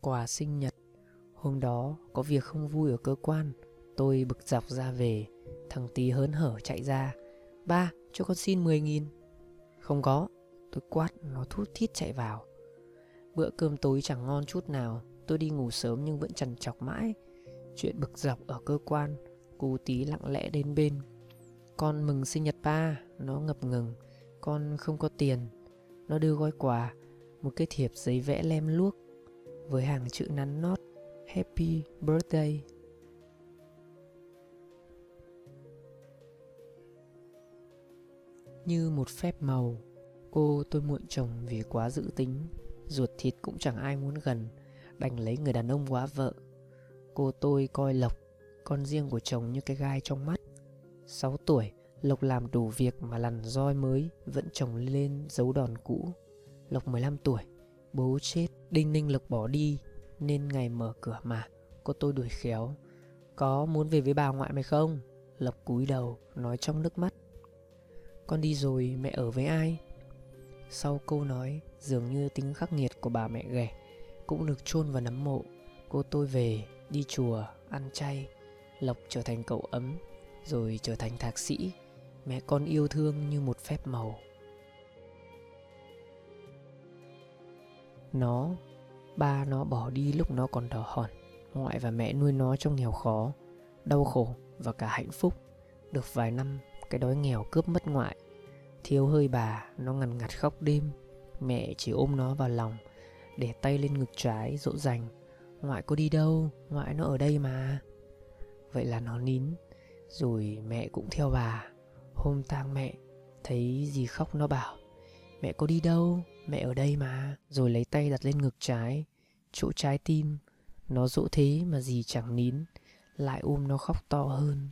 Quà sinh nhật. Hôm đó, có việc không vui ở cơ quan, Tôi bực dọc ra về. Thằng tí hớn hở chạy ra. Ba, cho con xin 10 nghìn. Không có. Tôi quát, nó thút thít chạy vào. Bữa cơm tối chẳng ngon chút nào, Tôi đi ngủ sớm nhưng vẫn trằn trọc mãi. Chuyện bực dọc ở cơ quan, Cô tí lặng lẽ đến bên. Con mừng sinh nhật ba. Nó ngập ngừng. Con không có tiền. Nó đưa gói quà, Một cái thiệp giấy vẽ lem luốc. Với hàng chữ nắn nót. Happy birthday. Như một phép màu, Cô tôi muộn chồng vì quá dữ tính. Ruột thịt cũng chẳng ai muốn gần, Đành lấy người đàn ông quá vợ. Cô tôi coi Lộc, Con riêng của chồng như cái gai trong mắt. 6 tuổi, Lộc làm đủ việc mà lằn roi mới, Vẫn chồng lên dấu đòn cũ. Lộc 15 tuổi, Bố chết. Đinh ninh Lực bỏ đi, Nên ngày mở cửa mà, Cô tôi đuổi khéo. Có muốn về với bà ngoại mày không? Lập cúi đầu, nói trong nước mắt. Con đi rồi, mẹ ở với ai? Sau câu nói, Dường như tính khắc nghiệt của bà mẹ ghẻ, Cũng được chôn vào nấm mộ. Cô tôi về, đi chùa, ăn chay. Lộc trở thành cậu ấm, Rồi trở thành thạc sĩ. Mẹ con yêu thương như một phép màu. Nó, Ba nó bỏ đi lúc nó còn đỏ hòn. Ngoại và mẹ nuôi nó trong nghèo khó, Đau khổ và cả hạnh phúc. Được vài năm, Cái đói nghèo cướp mất ngoại. Thiếu hơi bà, Nó ngằn ngặt khóc đêm. Mẹ chỉ ôm nó vào lòng, Để tay lên ngực trái, dỗ dành. Ngoại có đi đâu? Ngoại nó ở đây mà. Vậy là nó nín, Rồi mẹ cũng theo bà. Hôm tang mẹ, Thấy gì khóc nó bảo, Mẹ có đi đâu? Mẹ ở đây mà, Rồi lấy tay đặt lên ngực trái. Chỗ trái tim, Nó dỗ thế mà gì chẳng nín. Lại ôm nó khóc to hơn.